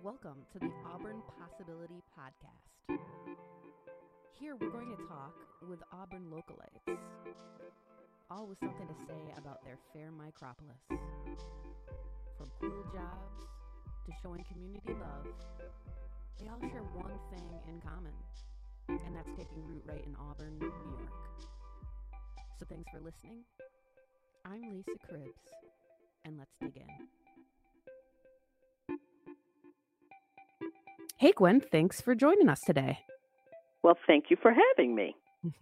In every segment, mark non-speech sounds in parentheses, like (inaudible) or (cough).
Welcome to the Auburn Possibility Podcast. Here we're going to talk with Auburn localites, all with something to say about their fair micropolis. From cool jobs to showing community love, they all share one thing in common, and that's taking root right in Auburn, New York. So thanks for listening. I'm Lisa Cribbs, and let's dig in. Hey, Gwen, thanks for joining us today. Well, thank you for having me. (laughs)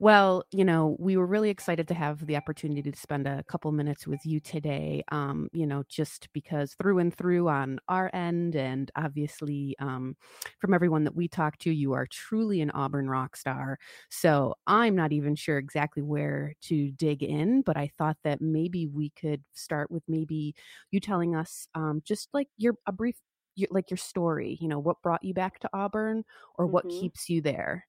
well, you know, we were really excited to have the opportunity to spend a couple minutes with you today. Um, you know, just because through and through on our end, and obviously um, from everyone that we talked to, you are truly an Auburn rock star. So I'm not even sure exactly where to dig in, but I thought that maybe we could start with maybe you telling us um, just like your a brief your, like your story you know what brought you back to auburn or what mm-hmm. keeps you there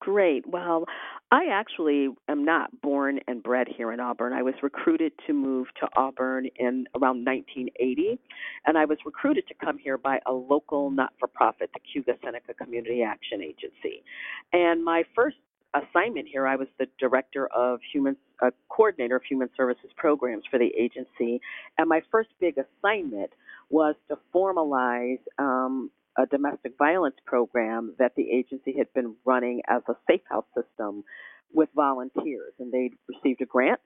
Great. Well, I actually am not born and bred here in Auburn. I was recruited to move to Auburn in around 1980, and I was recruited to come here by a local not for profit, the Cayuga Seneca Community Action Agency. And my first assignment here, I was the director of human, uh, coordinator of human services programs for the agency. And my first big assignment was to formalize um, a domestic violence program that the agency had been running as a safe house system with volunteers. And they'd received a grant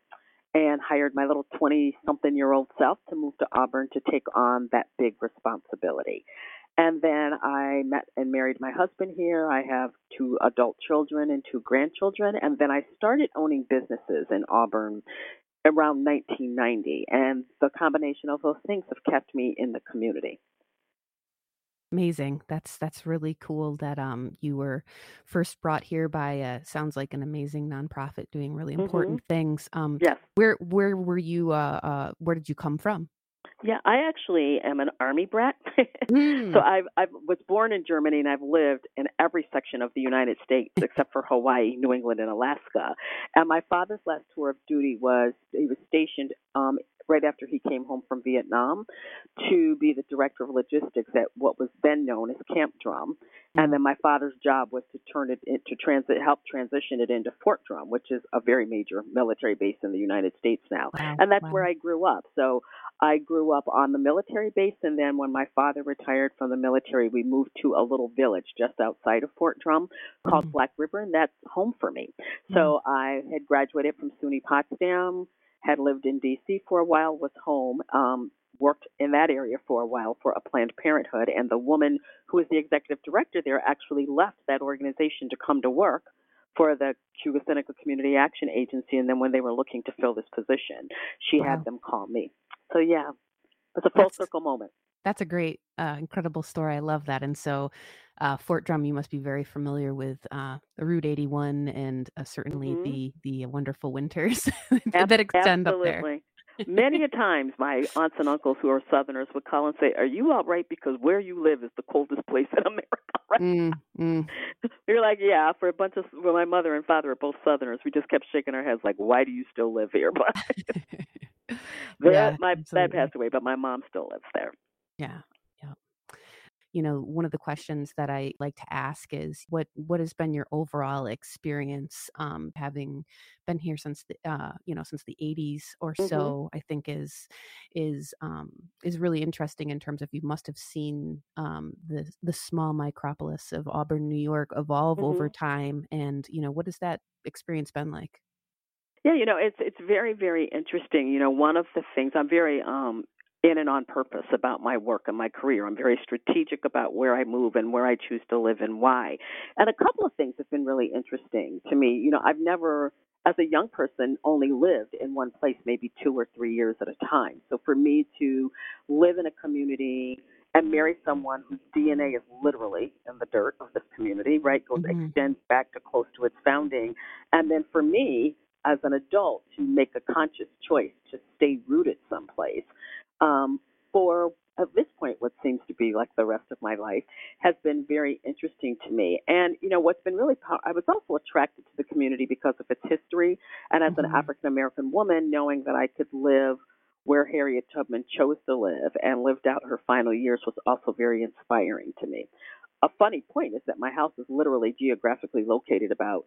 and hired my little 20 something year old self to move to Auburn to take on that big responsibility. And then I met and married my husband here. I have two adult children and two grandchildren. And then I started owning businesses in Auburn around 1990. And the combination of those things have kept me in the community. Amazing. That's that's really cool that um you were first brought here by uh sounds like an amazing nonprofit doing really mm-hmm. important mm-hmm. things. Um yes. where where were you uh uh where did you come from? Yeah, I actually am an army brat. (laughs) mm. So I I was born in Germany and I've lived in every section of the United States (laughs) except for Hawaii, New England, and Alaska. And my father's last tour of duty was he was stationed um, right after he came home from Vietnam to be the director of logistics at what was then known as Camp Drum. And mm-hmm. then my father's job was to turn it to transit, help transition it into Fort Drum, which is a very major military base in the United States now. Wow. And that's wow. where I grew up. So I grew up on the military base, and then when my father retired from the military, we moved to a little village just outside of Fort Drum called mm-hmm. Black River, and that's home for me. Mm-hmm. So I had graduated from SUNY Potsdam, had lived in D.C. for a while, was home, um, worked in that area for a while for a Planned Parenthood, and the woman who was the executive director there actually left that organization to come to work for the Cayuga Seneca Community Action Agency, and then when they were looking to fill this position, she wow. had them call me. So yeah, it's a full that's, circle moment. That's a great, uh, incredible story. I love that. And so, uh, Fort Drum, you must be very familiar with uh, the Route 81 and uh, certainly mm-hmm. the the wonderful winters (laughs) that extend Absolutely. up there. Many a times, my aunts and uncles who are Southerners would call and say, "Are you all right? Because where you live is the coldest place in (laughs) America." Right? Mm, mm. (laughs) You're like, "Yeah." For a bunch of, well, my mother and father are both Southerners. We just kept shaking our heads, like, "Why do you still live here?" But yeah, my dad passed away, but my mom still lives there. Yeah, you know one of the questions that i like to ask is what what has been your overall experience um, having been here since the uh, you know since the 80s or mm-hmm. so i think is is um, is really interesting in terms of you must have seen um, the the small micropolis of auburn new york evolve mm-hmm. over time and you know what has that experience been like yeah, you know, it's it's very very interesting. You know, one of the things I'm very um in and on purpose about my work and my career. I'm very strategic about where I move and where I choose to live and why. And a couple of things have been really interesting to me. You know, I've never as a young person only lived in one place maybe 2 or 3 years at a time. So for me to live in a community and marry someone whose DNA is literally in the dirt of this community, right? Goes mm-hmm. extends back to close to its founding. And then for me, as an adult, to make a conscious choice to stay rooted someplace um, for at this point, what seems to be like the rest of my life, has been very interesting to me. And, you know, what's been really, pow- I was also attracted to the community because of its history. And as mm-hmm. an African American woman, knowing that I could live where Harriet Tubman chose to live and lived out her final years was also very inspiring to me. A funny point is that my house is literally geographically located about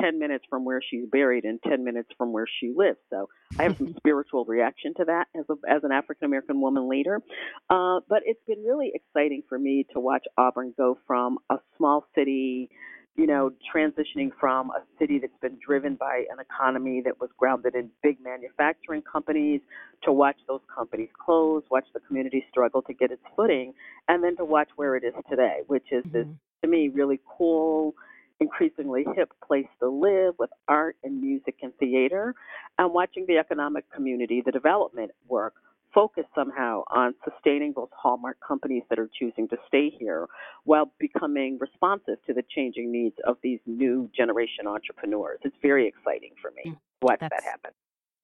10 minutes from where she's buried and 10 minutes from where she lives. So I have some (laughs) spiritual reaction to that as, a, as an African American woman leader. Uh, but it's been really exciting for me to watch Auburn go from a small city, you know, transitioning from a city that's been driven by an economy that was grounded in big manufacturing companies to watch those companies close, watch the community struggle to get its footing, and then to watch where it is today, which is this, mm-hmm. to me, really cool increasingly hip place to live with art and music and theater, and watching the economic community, the development work, focus somehow on sustaining those hallmark companies that are choosing to stay here while becoming responsive to the changing needs of these new generation entrepreneurs. It's very exciting for me to watch That's, that happen.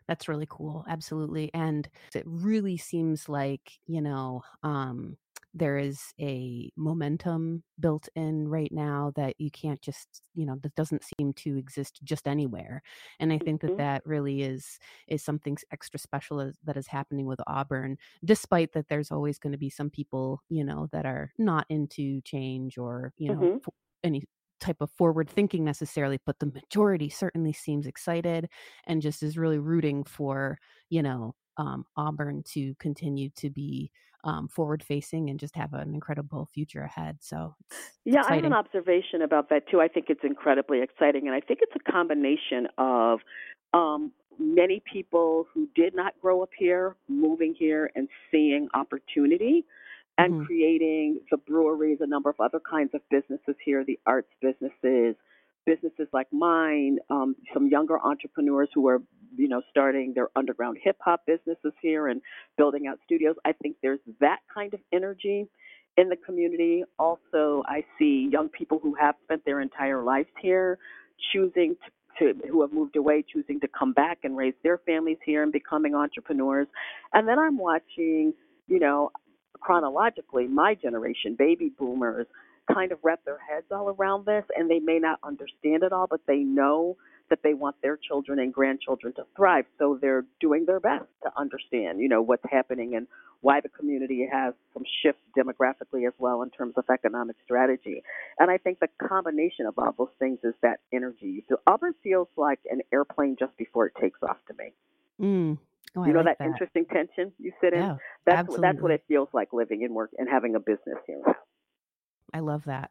That's really cool. Absolutely. And it really seems like, you know, um, there is a momentum built in right now that you can't just you know that doesn't seem to exist just anywhere and i think that mm-hmm. that really is is something extra special as, that is happening with auburn despite that there's always going to be some people you know that are not into change or you know mm-hmm. any type of forward thinking necessarily but the majority certainly seems excited and just is really rooting for you know um, auburn to continue to be um, forward facing and just have an incredible future ahead. So, yeah, exciting. I have an observation about that too. I think it's incredibly exciting, and I think it's a combination of um, many people who did not grow up here moving here and seeing opportunity and mm-hmm. creating the breweries, a number of other kinds of businesses here, the arts businesses, businesses like mine, um, some younger entrepreneurs who are, you know, starting their underground hip hop businesses here and building out studios. I think there's that kind of energy in the community. Also, I see young people who have spent their entire lives here choosing to, to who have moved away, choosing to come back and raise their families here and becoming entrepreneurs. And then I'm watching, you know, chronologically, my generation, baby boomers, kind of wrap their heads all around this and they may not understand it all, but they know that they want their children and grandchildren to thrive. So they're doing their best to understand, you know, what's happening and why the community has some shifts demographically as well in terms of economic strategy. And I think the combination of all those things is that energy. So Auburn feels like an airplane just before it takes off to me. Mm. Oh, you know like that, that, interesting tension you sit in. Yeah, that's absolutely. that's what it feels like living and work and having a business here. I love that.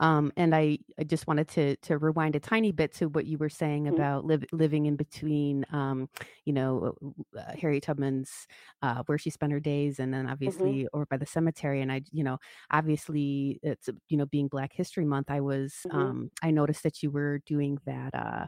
Um, and I, I just wanted to to rewind a tiny bit to what you were saying mm-hmm. about live, living in between, um, you know, uh, Harriet Tubman's uh, where she spent her days, and then mm-hmm. obviously mm-hmm. or by the cemetery. And I, you know, obviously it's you know being Black History Month, I was mm-hmm. um, I noticed that you were doing that. Uh,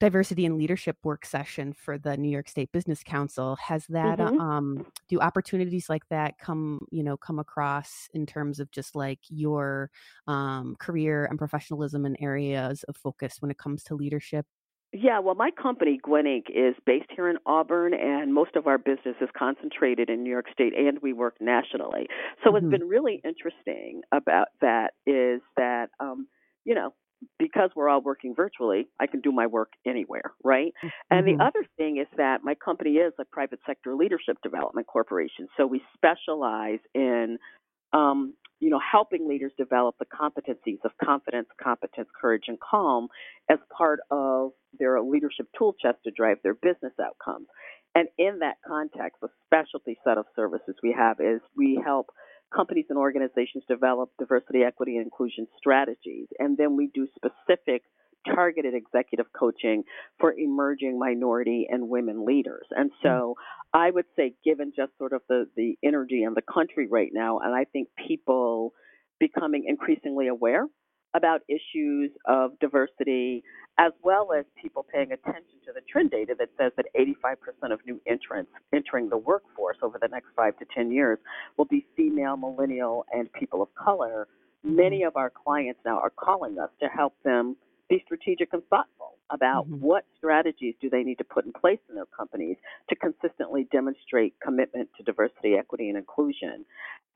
diversity and leadership work session for the New York State Business Council. Has that mm-hmm. um do opportunities like that come, you know, come across in terms of just like your um career and professionalism and areas of focus when it comes to leadership? Yeah, well, my company, Gwen Inc., is based here in Auburn, and most of our business is concentrated in New York State, and we work nationally. So, mm-hmm. what's been really interesting about that is that, um, you know, because we're all working virtually, I can do my work anywhere, right? Mm-hmm. And the mm-hmm. other thing is that my company is a private sector leadership development corporation. So we specialize in, um, you know, helping leaders develop the competencies of confidence, competence, courage, and calm as part of their leadership tool chest to drive their business outcomes. And in that context, the specialty set of services we have is we help companies and organizations develop diversity, equity, and inclusion strategies. And then we do specific targeted executive coaching for emerging minority and women leaders. And so mm-hmm. I would say, given just sort of the, the energy in the country right now, and I think people becoming increasingly aware about issues of diversity, as well as people paying attention to the trend data that says that 85% of new entrants entering the workforce over the next five to 10 years will be female, millennial, and people of color. Many of our clients now are calling us to help them be strategic and thoughtful about mm-hmm. what strategies do they need to put in place in their companies to consistently demonstrate commitment to diversity, equity, and inclusion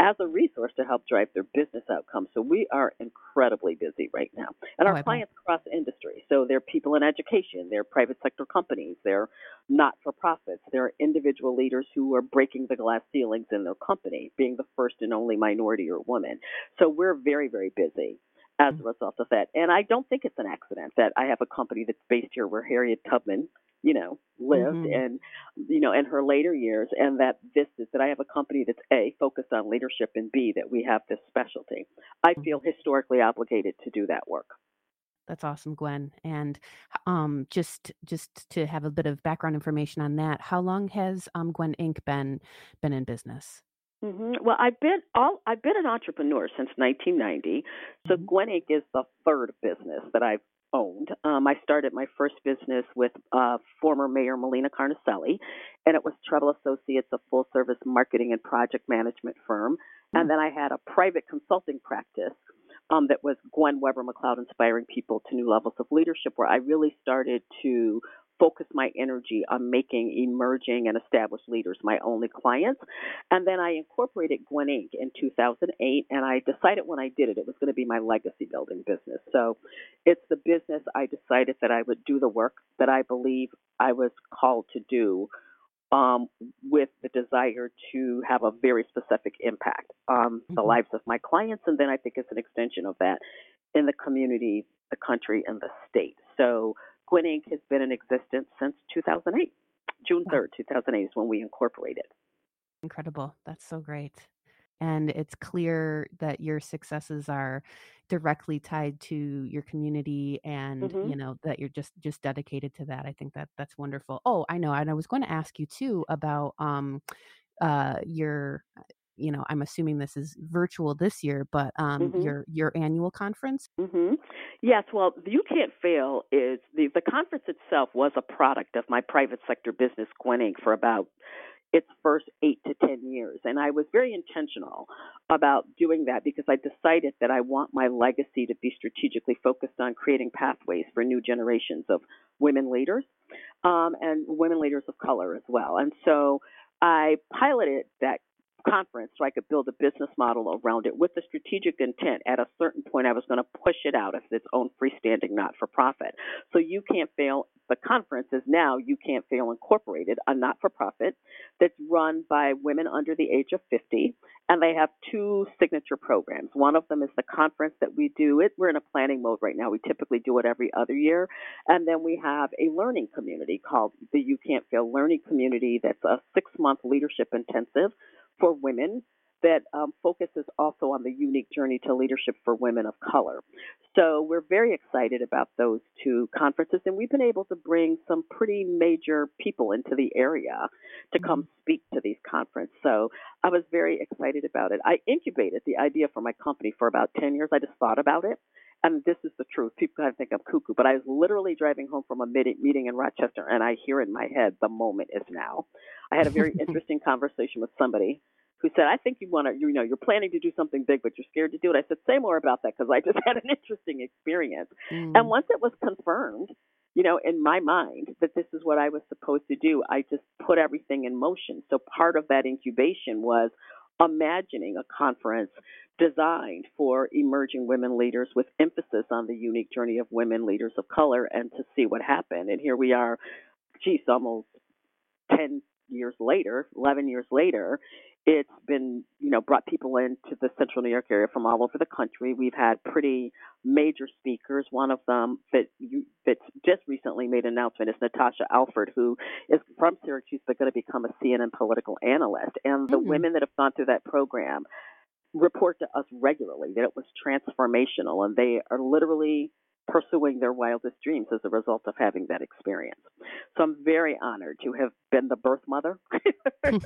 as a resource to help drive their business outcomes. So we are incredibly busy right now. And oh, our oh, clients across industry. So they're people in education, they're private sector companies, they're not for profits, they're individual leaders who are breaking the glass ceilings in their company, being the first and only minority or woman. So we're very, very busy as a result of that. And I don't think it's an accident that I have a company that's based here where Harriet Tubman, you know, lived mm-hmm. and you know, in her later years and that this is that I have a company that's A focused on leadership and B that we have this specialty. I feel mm-hmm. historically obligated to do that work. That's awesome, Gwen. And um, just just to have a bit of background information on that, how long has um, Gwen Inc. been been in business? Mm-hmm. Well, I've been all I've been an entrepreneur since 1990. So mm-hmm. Gwen Inc. is the third business that I've owned. Um, I started my first business with uh, former Mayor Melina Carnicelli, and it was Treble Associates, a full service marketing and project management firm. Mm-hmm. And then I had a private consulting practice um, that was Gwen Webber McLeod Inspiring People to New Levels of Leadership, where I really started to focus my energy on making emerging and established leaders my only clients. And then I incorporated Gwen Inc. in 2008, and I decided when I did it, it was going to be my legacy building business. So it's the business I decided that I would do the work that I believe I was called to do. Um, with the desire to have a very specific impact on mm-hmm. the lives of my clients, and then I think it's an extension of that in the community, the country, and the state. So Gwen Inc. has been in existence since 2008. June 3rd, 2008 is when we incorporated. Incredible. That's so great. And it's clear that your successes are directly tied to your community and mm-hmm. you know that you're just just dedicated to that. I think that that's wonderful. Oh, I know. And I was going to ask you too about um uh your you know i'm assuming this is virtual this year but um mm-hmm. your your annual conference mm-hmm. yes well you can't fail is the the conference itself was a product of my private sector business Gwen Inc. for about its first eight to ten years and i was very intentional about doing that because i decided that i want my legacy to be strategically focused on creating pathways for new generations of women leaders um, and women leaders of color as well and so I piloted that conference so I could build a business model around it with the strategic intent at a certain point I was going to push it out as its own freestanding not for profit. So you can't fail. The conference is now You Can't Fail Incorporated, a not for profit that's run by women under the age of 50. And they have two signature programs. One of them is the conference that we do. It we're in a planning mode right now. We typically do it every other year. And then we have a learning community called the You Can't Fail Learning Community that's a six month leadership intensive for women that um, focuses also on the unique journey to leadership for women of color. So we're very excited about those two conferences, and we've been able to bring some pretty major people into the area to come mm-hmm. speak to these conferences. So I was very excited about it. I incubated the idea for my company for about 10 years. I just thought about it. And this is the truth. People kind of think I'm cuckoo, but I was literally driving home from a meeting in Rochester, and I hear in my head, the moment is now. I had a very (laughs) interesting conversation with somebody who said, I think you want to, you know, you're planning to do something big, but you're scared to do it. I said, say more about that because I just (laughs) had an interesting experience. Mm. And once it was confirmed, you know, in my mind that this is what I was supposed to do, I just put everything in motion. So part of that incubation was imagining a conference designed for emerging women leaders with emphasis on the unique journey of women leaders of color and to see what happened. And here we are, geez, almost 10 years later, 11 years later, it's been, you know, brought people into the central New York area from all over the country. We've had pretty major speakers. One of them that you, that just recently made an announcement is Natasha Alford, who is from Syracuse but going to become a CNN political analyst. And the mm-hmm. women that have gone through that program report to us regularly that it was transformational, and they are literally pursuing their wildest dreams as a result of having that experience. So I'm very honored to have been the birth mother (laughs) to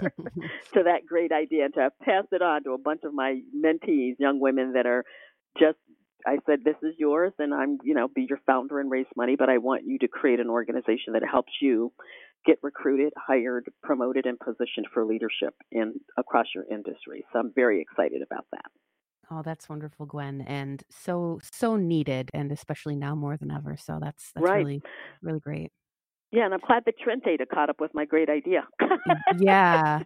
that great idea and to have passed it on to a bunch of my mentees, young women that are just I said, this is yours, and I'm, you know, be your founder and raise money, but I want you to create an organization that helps you get recruited, hired, promoted, and positioned for leadership in across your industry. So I'm very excited about that. Oh, that's wonderful, Gwen, and so so needed, and especially now more than ever. So that's that's Right. really really great. Yeah, and I'm glad that trend data caught up with my great idea. Yeah,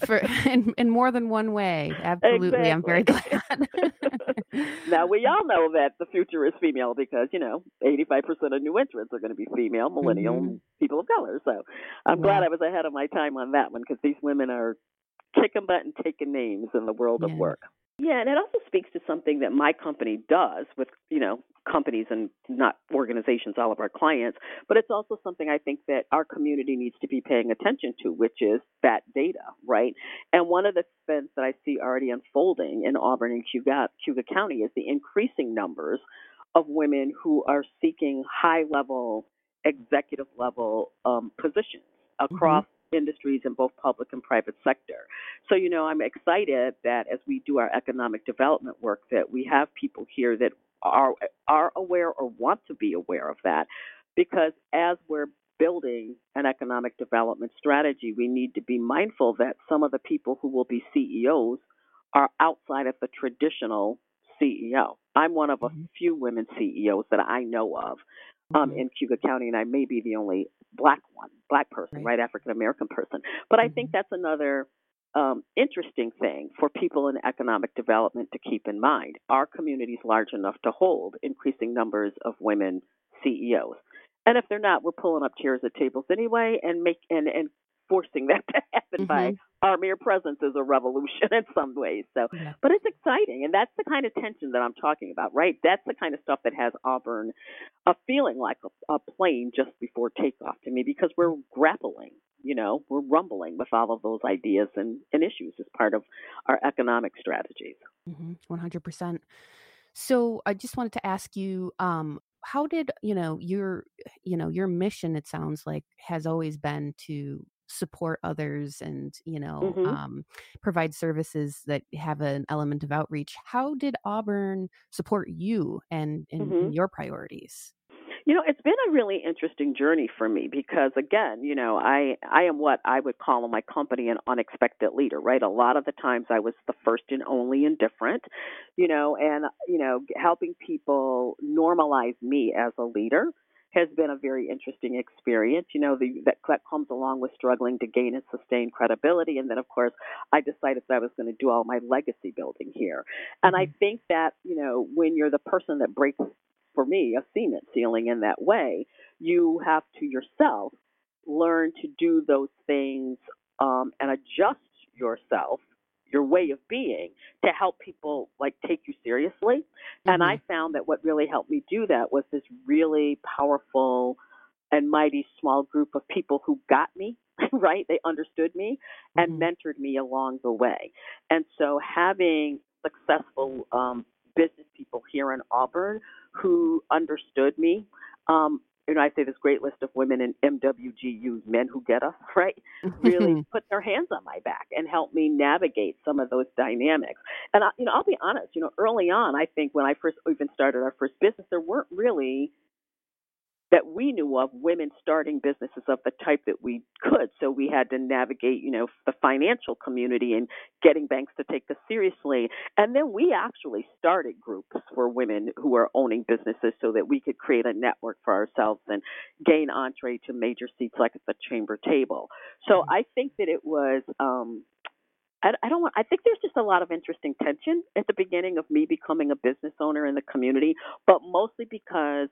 for (laughs) in in more than one way. Absolutely, I'm very glad. (laughs) now we all know that the future is female because you know 85% of new entrants are going to be female, millennial, Mhm. people of color. So I'm glad I was ahead of my time on that one because these women are kicking butt and taking names in the world of work. Yeah, and it also speaks to something that my company does with, you know, companies and not organizations, all of our clients, but it's also something I think that our community needs to be paying attention to, which is that data, right? And one of the trends that I see already unfolding in Auburn and Cayuga, Cayuga County is the increasing numbers of women who are seeking high level, executive level um, positions Mhm. across industries in both public and private sector. So, you know, I'm excited that as we do our economic development work that we have people here that are are aware or want to be aware of that because as we're building an economic development strategy, we need to be mindful that some of the people who will be CEOs are outside of the traditional CEO. I'm one of a Mhm. few women CEOs that I know of um, in Cayuga County, and I may be the only black one, black person, Right. right, African American person. But I think Mhm. that's another um, interesting thing for people in economic development to keep in mind. Our community is large enough to hold increasing numbers of women CEOs, and if they're not, we're pulling up chairs at tables anyway, and make and and forcing that to happen by Mhm. our mere presence is a revolution (laughs) in some ways. So Yeah. but it's exciting, and that's the kind of tension that I'm talking about, right? That's the kind of stuff that has Auburn a feeling like a, a plane just before takeoff to me because we're grappling, you know, we're rumbling with all of those ideas and, and issues as part of our economic strategies. Mhm. 100%. So I just wanted to ask you, um, how did you know your you know your mission? It sounds like has always been to support others and you know Mhm. um, provide services that have an element of outreach. How did Auburn support you and and, Mhm. your priorities? You know, it's been a really interesting journey for me because again, you know, I I am what I would call in my company an unexpected leader, right? A lot of the times I was the first and only and different, you know, and you know, helping people normalize me as a leader has been a very interesting experience. You know, the that that comes along with struggling to gain and sustain credibility and then of course I decided that I was going to do all my legacy building here. And I hmm think that, you know, when you're the person that breaks for me, a cement ceiling in that way, you have to yourself learn to do those things um, and adjust yourself, your way of being, to help people like take you seriously. And hmm I found that what really helped me do that was this really powerful and mighty small group of people who got me, (laughs) right? They understood me and hmm mentored me along the way. And so having successful um, business people here in Auburn who understood me, um, you know, I say this great list of women in MWGUs, men who get us, (laughs) right? Really (laughs) put their hands on my back and help me navigate some of those dynamics. And I, you know, I'll be honest. You know, early on, I think when I first even started our first business, there weren't really that we knew of women starting businesses of the type that we could. So we had to navigate, you know, the financial community and getting banks to take us seriously. And then we actually started groups for women who are owning businesses so that we could create a network for ourselves and gain entree to major seats like at the chamber table. So I think that it was um I, I don't want. I think there's just a lot of interesting tension at the beginning of me becoming a business owner in the community, but mostly because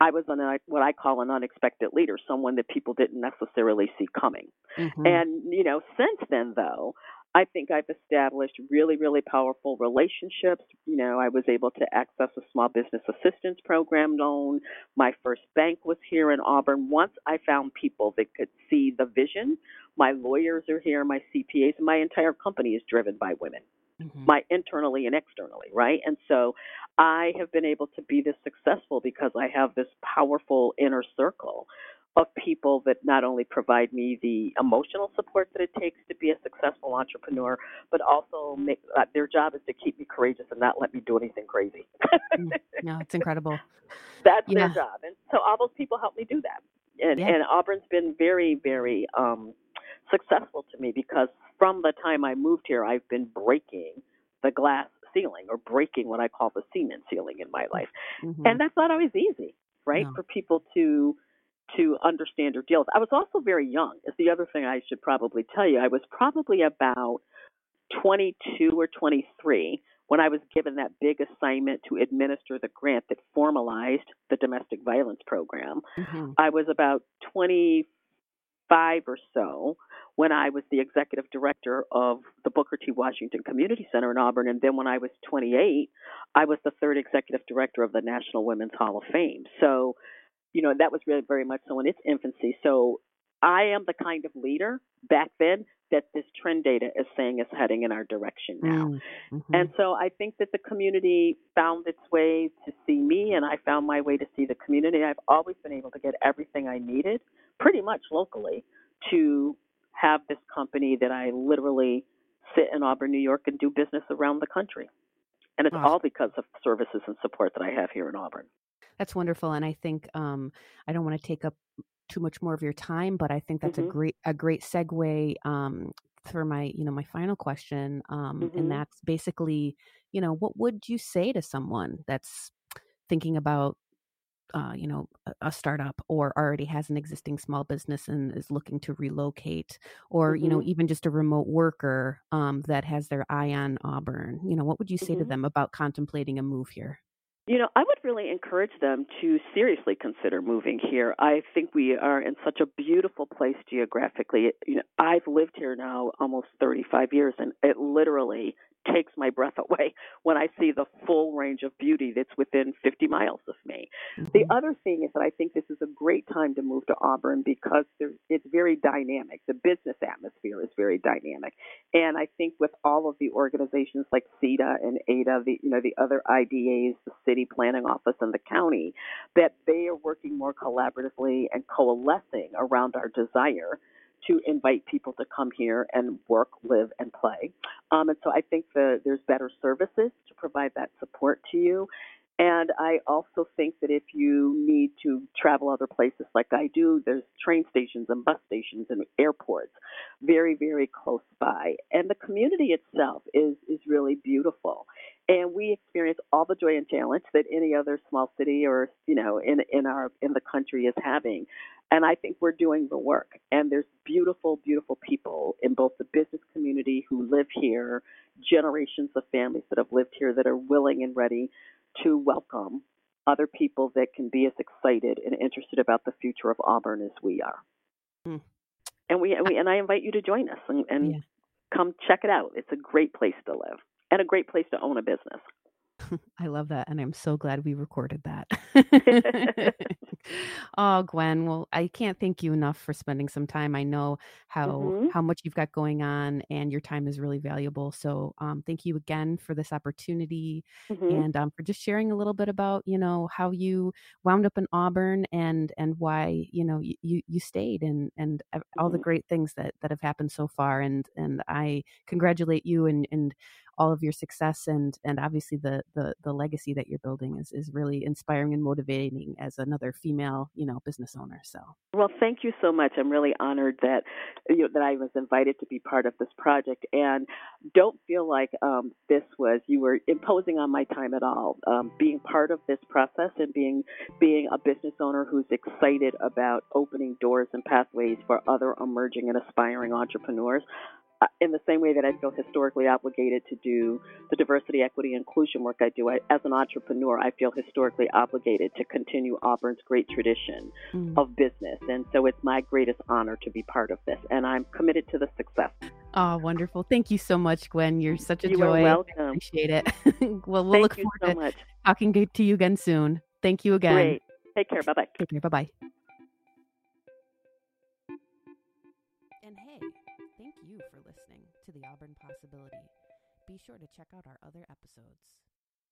I was an, what I call an unexpected leader, someone that people didn't necessarily see coming. hmm And, you know, since then, though, I think I've established really, really powerful relationships. You know, I was able to access a small business assistance program loan. My first bank was here in Auburn. Once I found people that could see the vision, my lawyers are here, my CPAs, and my entire company is driven by women hmm my internally and externally, right? And so I have been able to be this successful because I have this powerful inner circle of people that not only provide me the emotional support that it takes to be a successful entrepreneur, but also make uh, their job is to keep me courageous and not let me do anything crazy. No, it's incredible. (laughs) That's their job, and so all those people help me do that. And yeah. and Auburn's been very, very um, successful to me because from the time I moved here, I've been breaking the glass ceiling or breaking what I call the cement ceiling in my life. Mm-hmm. And that's not always easy, right? No. For people to to understand or deal with. I was also very young. Is the other thing I should probably tell you. I was probably about 22 or 23 when I was given that big assignment to administer the grant that formalized the domestic violence program. Mm-hmm. I was about 25 or so when I was the executive director of the Booker T. Washington Community Center in Auburn. And then when I was 28, I was the third executive director of the National Women's Hall of Fame. So, you know, that was really very much so in its infancy. So I am the kind of leader back then that this trend data is saying is heading in our direction now. Mm, mm-hmm. And so I think that the community found its way to see me, and I found my way to see the community. I've always been able to get everything I needed pretty much locally to have this company that I literally sit in Auburn, New York, and do business around the country. And it's awesome. all because of services and support that I have here in Auburn. That's wonderful, and I think um, I don't want to take up too much more of your time, but I think that's mm-hmm. a great a great segue um, for my you know my final question, um, mm-hmm. and that's basically you know what would you say to someone that's thinking about uh, you know a, startup or already has an existing small business and is looking to relocate or mm-hmm. you know mm-hmm. even just a remote worker um, that has their eye on auburn you know what would you say mm-hmm. to them about contemplating a move here you know, I would really encourage them to seriously consider moving here. I think we are in such a beautiful place geographically. You know, I've lived here now almost 35 years, and it literally takes my breath away (laughs) when I see the full range of beauty that's within 50 miles of me. Mm-hmm. The other thing is that I think this is a great time to move to Auburn because it's very dynamic. The business atmosphere is very dynamic, and I think with all of the organizations like CEDA and ADA, the you know the other IDAs, the city planning office, and the county, that they are working more collaboratively and coalescing around our desire to invite people to come here and work, live, and play. Um, and so I think the, there's better services to provide that support to you. And I also think that if you need to travel other places like I do, there's train stations and bus stations and airports very, very close by. And the community itself is, is really beautiful. And we experience all the joy and challenge that any other small city or, you know, in, in our in the country is having. And I think we're doing the work. And there's beautiful, beautiful people in both the business community who live here, generations of families that have lived here that are willing and ready to welcome other people that can be as excited and interested about the future of Auburn as we are. Mm. And we, and we and I invite you to join us and, and yeah. come check it out. It's a great place to live and a great place to own a business. (laughs) I love that. And I'm so glad we recorded that. (laughs) (laughs) oh, Gwen. Well, I can't thank you enough for spending some time. I know how mm-hmm. how much you've got going on and your time is really valuable. So um, thank you again for this opportunity mm-hmm. and um, for just sharing a little bit about, you know, how you wound up in Auburn and and why, you know, you you stayed and and all the mm-hmm. great things that that have happened so far. And and I congratulate you and and all of your success and and obviously the the the legacy that you're building is is really inspiring and motivating as another female you know business owner so. Well thank you so much. I'm really honored that you know, that i was invited to be part of this project. And don't feel like um, this was you were imposing on my time at all. Um, being part of this process and being being a business owner who's excited about opening doors and pathways for other emerging and aspiring entrepreneurs in the same way that I feel historically obligated to do the diversity, equity, inclusion work I do, I, as an entrepreneur, I feel historically obligated to continue Auburn's great tradition mm. of business. And so it's my greatest honor to be part of this, and I'm committed to the success. Oh, wonderful. Thank you so much, Gwen. You're such a you joy. You're welcome. I appreciate it. (laughs) well, we'll Thank look forward so to much. talking to you again soon. Thank you again. Great. Take care. Bye bye. Take care. Bye bye. To The Auburn Possibility. Be sure to check out our other episodes.